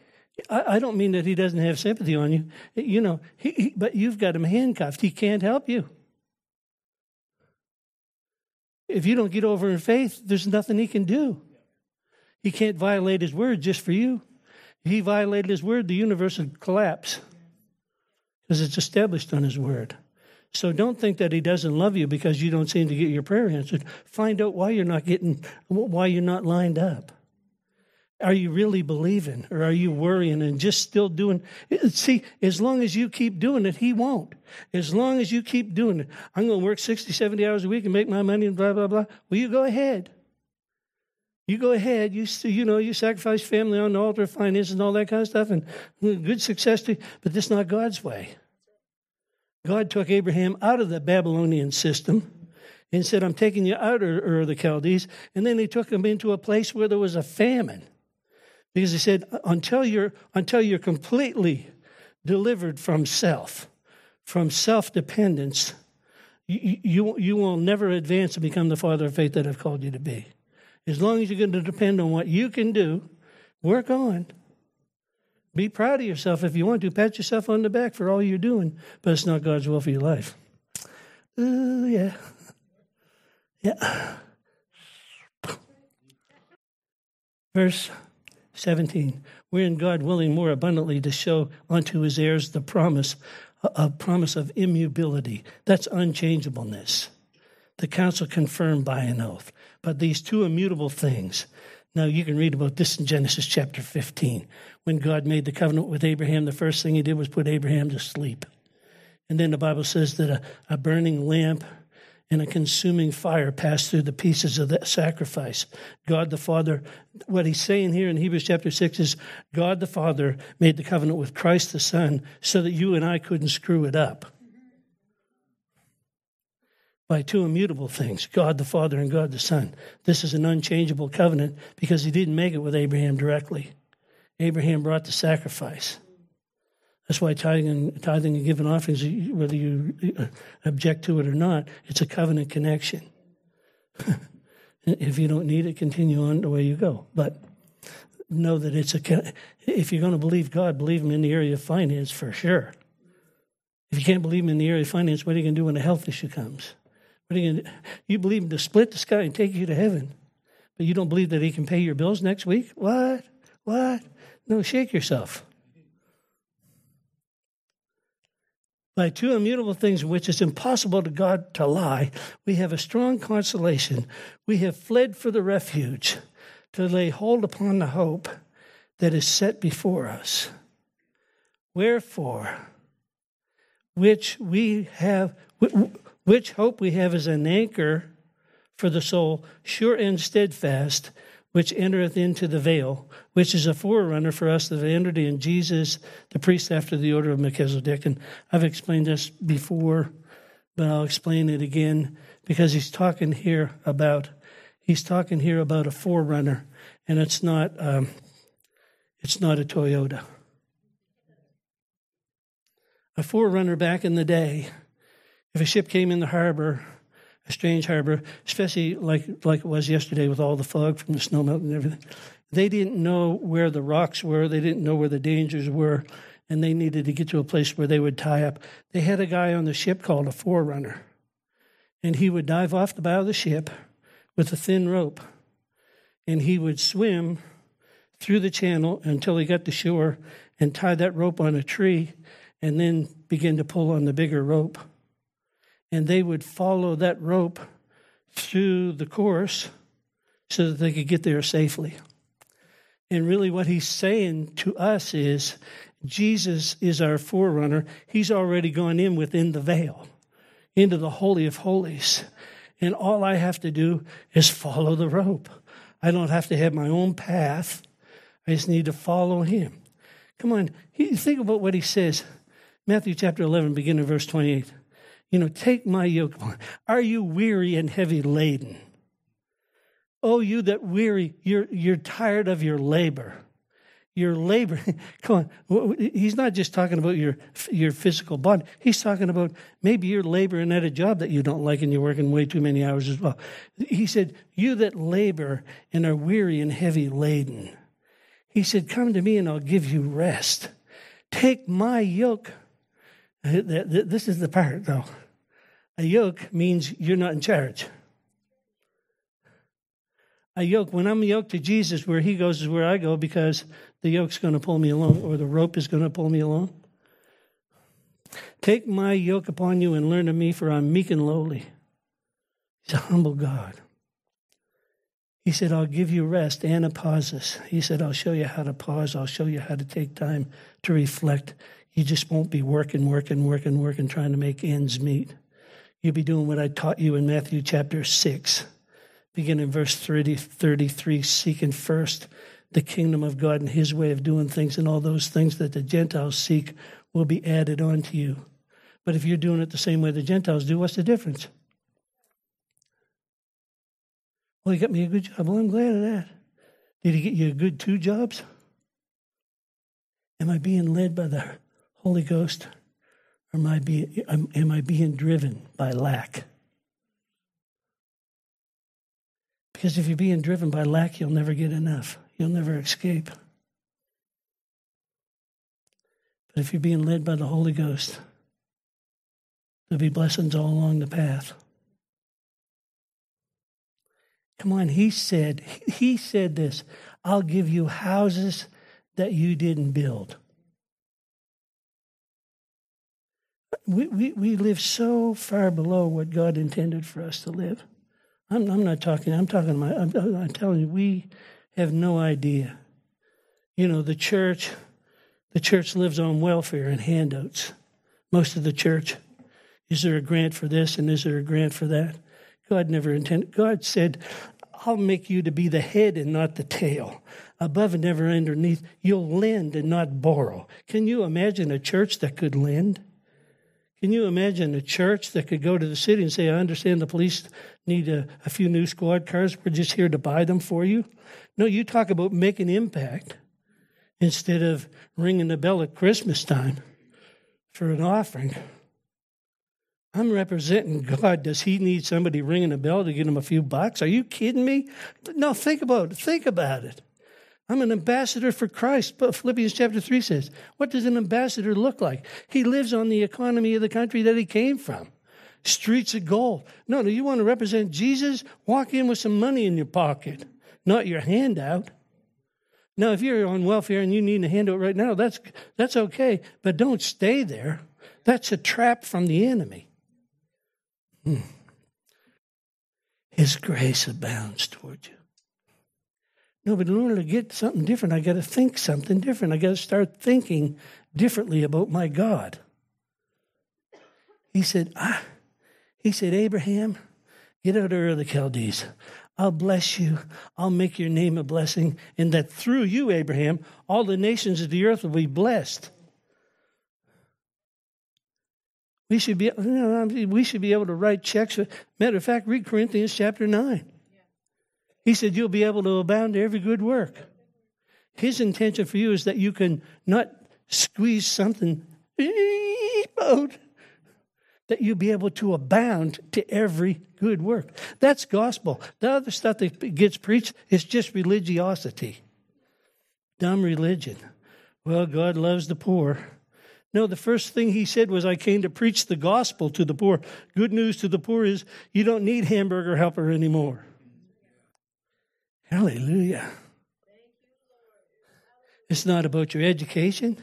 I, I don't mean that he doesn't have sympathy on you, you know, he, he, but you've got him handcuffed. He can't help you. If you don't get over in faith, there's nothing he can do. He can't violate his word just for you. If he violated his word, the universe would collapse because it's established on his word. So don't think that he doesn't love you because you don't seem to get your prayer answered. Find out why you're not getting, why you're not lined up. Are you really believing or are you worrying and just still doing? See, as long as you keep doing it, he won't. As long as you keep doing it, I'm going to work 60, 70 hours a week and make my money and blah, blah, blah. Well, you go ahead. You go ahead. You, you know, you sacrifice family on the altar, finances and all that kind of stuff and hmm, good success to, but this is not God's way. God took Abraham out of the Babylonian system and said, I'm taking you out of Ur the Chaldees. And then he took him into a place where there was a famine. Because he said, uh, until you're, until you're completely delivered from self, from self dependence, you, you, you will never advance and become the father of faith that I've called you to be. As long as you're going to depend on what you can do, work on. Be proud of yourself if you want to. Pat yourself on the back for all you're doing, but it's not God's will for your life. Oh, uh, yeah. Yeah. Verse 17. Wherein God willing more abundantly to show unto his heirs the promise, a promise of immutability. That's unchangeableness. The council confirmed by an oath. But these two immutable things, now, you can read about this in Genesis chapter 15. When God made the covenant with Abraham, the first thing he did was put Abraham to sleep. And then the Bible says that a, a burning lamp and a consuming fire passed through the pieces of that sacrifice. God the Father, what he's saying here in Hebrews chapter 6 is God the Father made the covenant with Christ the Son so that you and I couldn't screw it up by two immutable things God the Father and God the Son. This is an unchangeable covenant because he didn't make it with Abraham directly. Abraham brought the sacrifice. That's why tithing and, tithing and giving offerings, whether you uh, object to it or not, it's a covenant connection. if you don't need it, continue on the way you go. But know that it's a. If you're going to believe God, believe Him in the area of finance for sure. If you can't believe Him in the area of finance, what are you going to do when a health issue comes? What are you to You believe him to split the sky and take you to heaven, but you don't believe that he can pay your bills next week? What? What? No, shake yourself. By two immutable things in which it's impossible to God to lie, we have a strong consolation. We have fled for the refuge to lay hold upon the hope that is set before us. Wherefore, which we have, which hope we have as an anchor for the soul, sure and steadfast, which entereth into the veil, which is a forerunner for us that entered in Jesus, the priest after the order of Melchizedek. And I've explained this before, but I'll explain it again because he's talking here about he's talking here about a forerunner, and it's not um, it's not a Toyota. A forerunner back in the day, if a ship came in the harbor, a strange harbor, especially like like it was yesterday with all the fog from the snow melt and everything, they didn't know where the rocks were, they didn't know where the dangers were, and they needed to get to a place where they would tie up. They had a guy on the ship called a forerunner, and he would dive off the bow of the ship with a thin rope, and he would swim through the channel until he got to shore and tie that rope on a tree and then begin to pull on the bigger rope. And they would follow that rope through the course so that they could get there safely. And really, what he's saying to us is Jesus is our forerunner. He's already gone in within the veil, into the Holy of Holies. And all I have to do is follow the rope. I don't have to have my own path. I just need to follow him. Come on, think about what he says. Matthew chapter 11, beginning verse 28. You know, take my yoke Are you weary and heavy laden? Oh, you that weary, you're, you're tired of your labor. Your labor, come on, he's not just talking about your, your physical body. He's talking about maybe you're laboring at a job that you don't like and you're working way too many hours as well. He said, You that labor and are weary and heavy laden. He said, Come to me and I'll give you rest. Take my yoke. This is the part, though. A yoke means you're not in charge a yoke. When I'm yoked to Jesus, where he goes is where I go because the yoke's going to pull me along or the rope is going to pull me along. Take my yoke upon you and learn of me, for I'm meek and lowly. He's a humble God. He said, I'll give you rest and a pauses. He said, I'll show you how to pause. I'll show you how to take time to reflect. You just won't be working, working, working, working, trying to make ends meet. You'll be doing what I taught you in Matthew chapter 6 beginning verse 30, 33, seeking first the kingdom of God and his way of doing things, and all those things that the Gentiles seek will be added on to you. But if you're doing it the same way the Gentiles do, what's the difference? Well, he got me a good job. Well, I'm glad of that. Did he get you a good two jobs? Am I being led by the Holy Ghost? Or am I being, am I being driven by lack? Because if you're being driven by lack, you'll never get enough. You'll never escape. But if you're being led by the Holy Ghost, there'll be blessings all along the path. Come on, he said, he said this I'll give you houses that you didn't build. We, we, we live so far below what God intended for us to live. I'm, I'm not talking, I'm talking, my, I'm, I'm telling you, we have no idea. You know, the church, the church lives on welfare and handouts. Most of the church. Is there a grant for this and is there a grant for that? God never intended. God said, I'll make you to be the head and not the tail, above and never underneath. You'll lend and not borrow. Can you imagine a church that could lend? Can you imagine a church that could go to the city and say, I understand the police need a, a, few new squad cars. We're just here to buy them for you. No, you talk about making impact instead of ringing the bell at Christmas time for an offering. I'm representing God. Does he need somebody ringing a bell to get him a few bucks? Are you kidding me? No, think about it. Think about it. I'm an ambassador for Christ. But Philippians chapter 3 says, What does an ambassador look like? He lives on the economy of the country that he came from. Streets of gold. No, no, you want to represent Jesus? Walk in with some money in your pocket, not your handout. Now, if you're on welfare and you need a handout right now, that's, that's okay, but don't stay there. That's a trap from the enemy. Hmm. His grace abounds toward you. No, but in order to get something different, I got to think something different. I got to start thinking differently about my God. He said, ah, he said, Abraham, get out of the Chaldees. I'll bless you. I'll make your name a blessing, and that through you, Abraham, all the nations of the earth will be blessed. We should be, you know, we should be able to write checks. Matter of fact, read Corinthians chapter 9. He said, You'll be able to abound to every good work. His intention for you is that you can not squeeze something out, that you'll be able to abound to every good work. That's gospel. The other stuff that gets preached is just religiosity, dumb religion. Well, God loves the poor. No, the first thing he said was, I came to preach the gospel to the poor. Good news to the poor is you don't need hamburger helper anymore. Hallelujah. It's not about your education.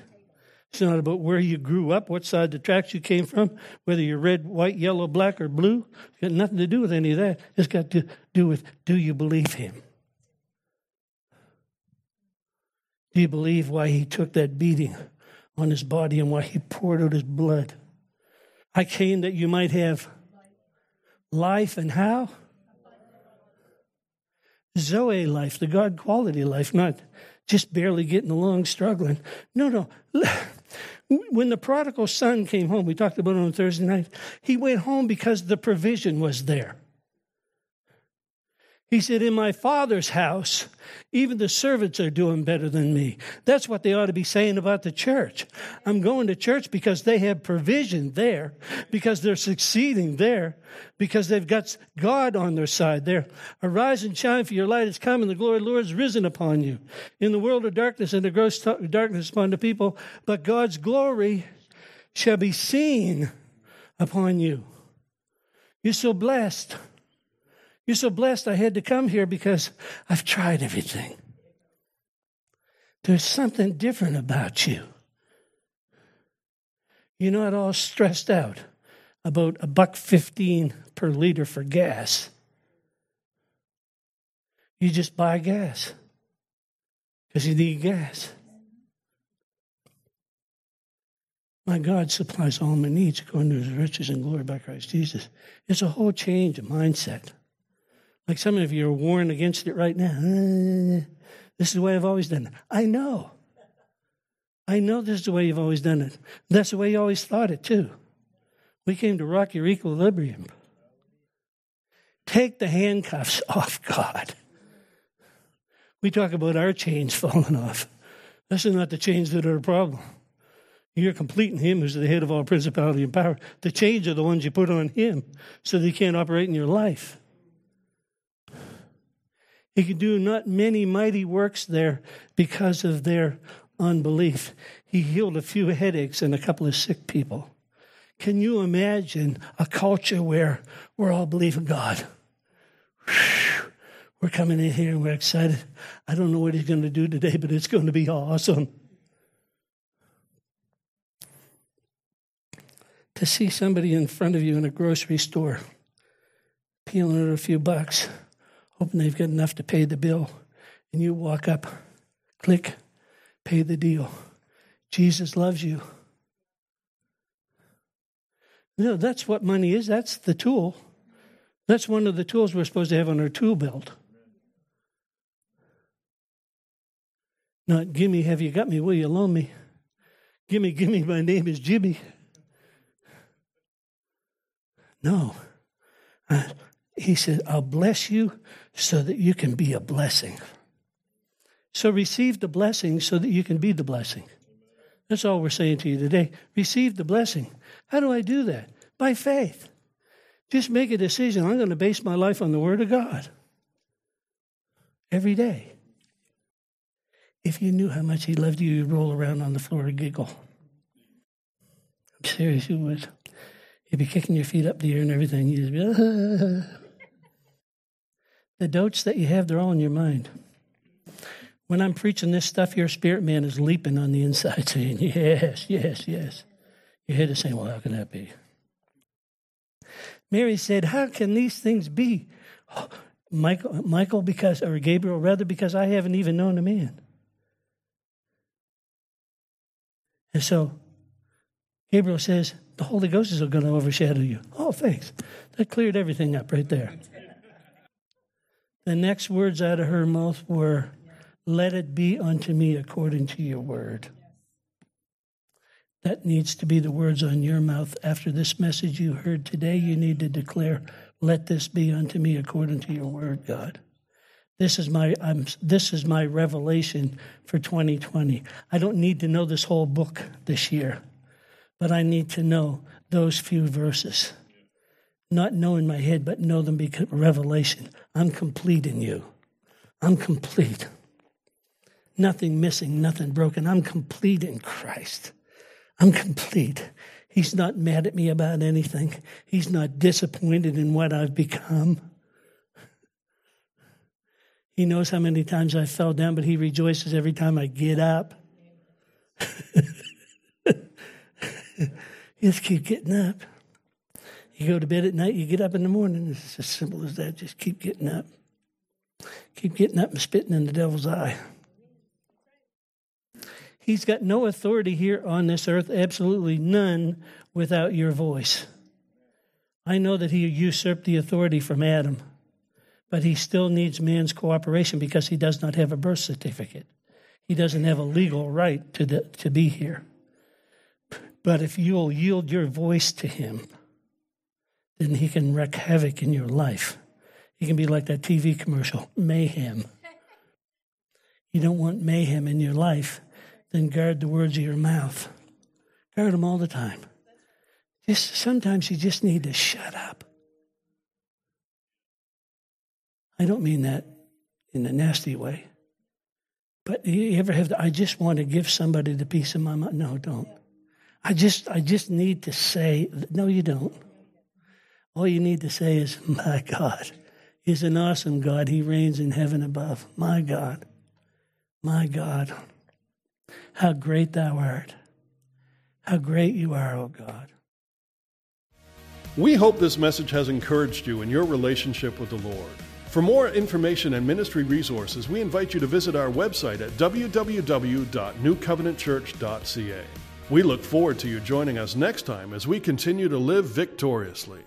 It's not about where you grew up, what side of the tracks you came from, whether you're red, white, yellow, black, or blue. It's got nothing to do with any of that. It's got to do with do you believe him? Do you believe why he took that beating on his body and why he poured out his blood? I came that you might have life and how? Zoe life, the God quality life, not just barely getting along, struggling. No, no. When the prodigal son came home, we talked about it on Thursday night, he went home because the provision was there. He said, In my father's house, even the servants are doing better than me. That's what they ought to be saying about the church. I'm going to church because they have provision there, because they're succeeding there, because they've got God on their side there. Arise and shine, for your light has come, and the glory of the Lord has risen upon you. In the world of darkness and the gross darkness upon the people, but God's glory shall be seen upon you. You're so blessed. You're so blessed I had to come here because I've tried everything. There's something different about you. You're not all stressed out about a buck 15 per liter for gas. You just buy gas because you need gas. My God supplies all my needs according to his riches and glory by Christ Jesus. It's a whole change of mindset. Like some of you are warned against it right now. This is the way I've always done it. I know. I know this is the way you've always done it. That's the way you always thought it, too. We came to rock your equilibrium. Take the handcuffs off God. We talk about our chains falling off. This is not the chains that are a problem. You're completing Him who's the head of all principality and power. The chains are the ones you put on Him so that He can't operate in your life. He could do not many mighty works there because of their unbelief. He healed a few headaches and a couple of sick people. Can you imagine a culture where we're all believing God? We're coming in here and we're excited. I don't know what he's going to do today, but it's going to be awesome. To see somebody in front of you in a grocery store peeling out a few bucks hoping they've got enough to pay the bill. And you walk up, click, pay the deal. Jesus loves you. No, that's what money is. That's the tool. That's one of the tools we're supposed to have on our tool belt. Not, give me, have you got me? Will you loan me? Give me, give me, my name is Jimmy. No. Uh, he said, I'll bless you so that you can be a blessing. So receive the blessing so that you can be the blessing. That's all we're saying to you today. Receive the blessing. How do I do that? By faith. Just make a decision. I'm going to base my life on the Word of God every day. If you knew how much He loved you, you'd roll around on the floor and giggle. I'm serious, you would. You'd be kicking your feet up the air and everything. You'd be, ah. The doubts that you have, they're all in your mind. When I'm preaching this stuff, your spirit man is leaping on the inside saying, Yes, yes, yes. Your head is saying, Well, how can that be? Mary said, How can these things be? Oh, Michael, Michael, because, or Gabriel, rather, because I haven't even known a man. And so Gabriel says, The Holy Ghost is going to overshadow you. Oh, thanks. That cleared everything up right there. The next words out of her mouth were, Let it be unto me according to your word. That needs to be the words on your mouth. After this message you heard today, you need to declare, Let this be unto me according to your word, God. This is my I'm, this is my revelation for 2020. I don't need to know this whole book this year, but I need to know those few verses. Not know in my head, but know them because revelation. I'm complete in you. I'm complete. Nothing missing, nothing broken. I'm complete in Christ. I'm complete. He's not mad at me about anything. He's not disappointed in what I've become. He knows how many times I fell down, but he rejoices every time I get up. just keep getting up. You go to bed at night, you get up in the morning. It's as simple as that. Just keep getting up. Keep getting up and spitting in the devil's eye. He's got no authority here on this earth, absolutely none, without your voice. I know that he usurped the authority from Adam, but he still needs man's cooperation because he does not have a birth certificate. He doesn't have a legal right to, the, to be here. But if you'll yield your voice to him, then he can wreak havoc in your life. He can be like that TV commercial, mayhem. You don't want mayhem in your life then guard the words of your mouth. Guard them all the time. Just sometimes you just need to shut up. I don't mean that in a nasty way. But you ever have the, I just want to give somebody the piece of my mind? No, don't. I just I just need to say no you don't. All you need to say is my God He's an awesome God. He reigns in heaven above. My God. My God. How great thou art. How great you are, O God. We hope this message has encouraged you in your relationship with the Lord. For more information and ministry resources, we invite you to visit our website at www.newcovenantchurch.ca. We look forward to you joining us next time as we continue to live victoriously.